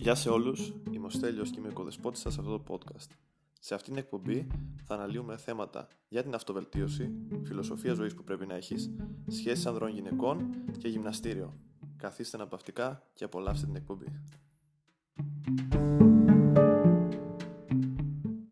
Γεια σε όλους, είμαι ο Στέλιος και είμαι οικοδεσπότης σας σε αυτό το podcast. Σε αυτήν την εκπομπή θα αναλύουμε θέματα για την αυτοβελτίωση, φιλοσοφία ζωής που πρέπει να έχεις, σχέσεις ανδρών γυναικών και γυμναστήριο. Καθίστε αναπαυτικά και απολαύστε την εκπομπή.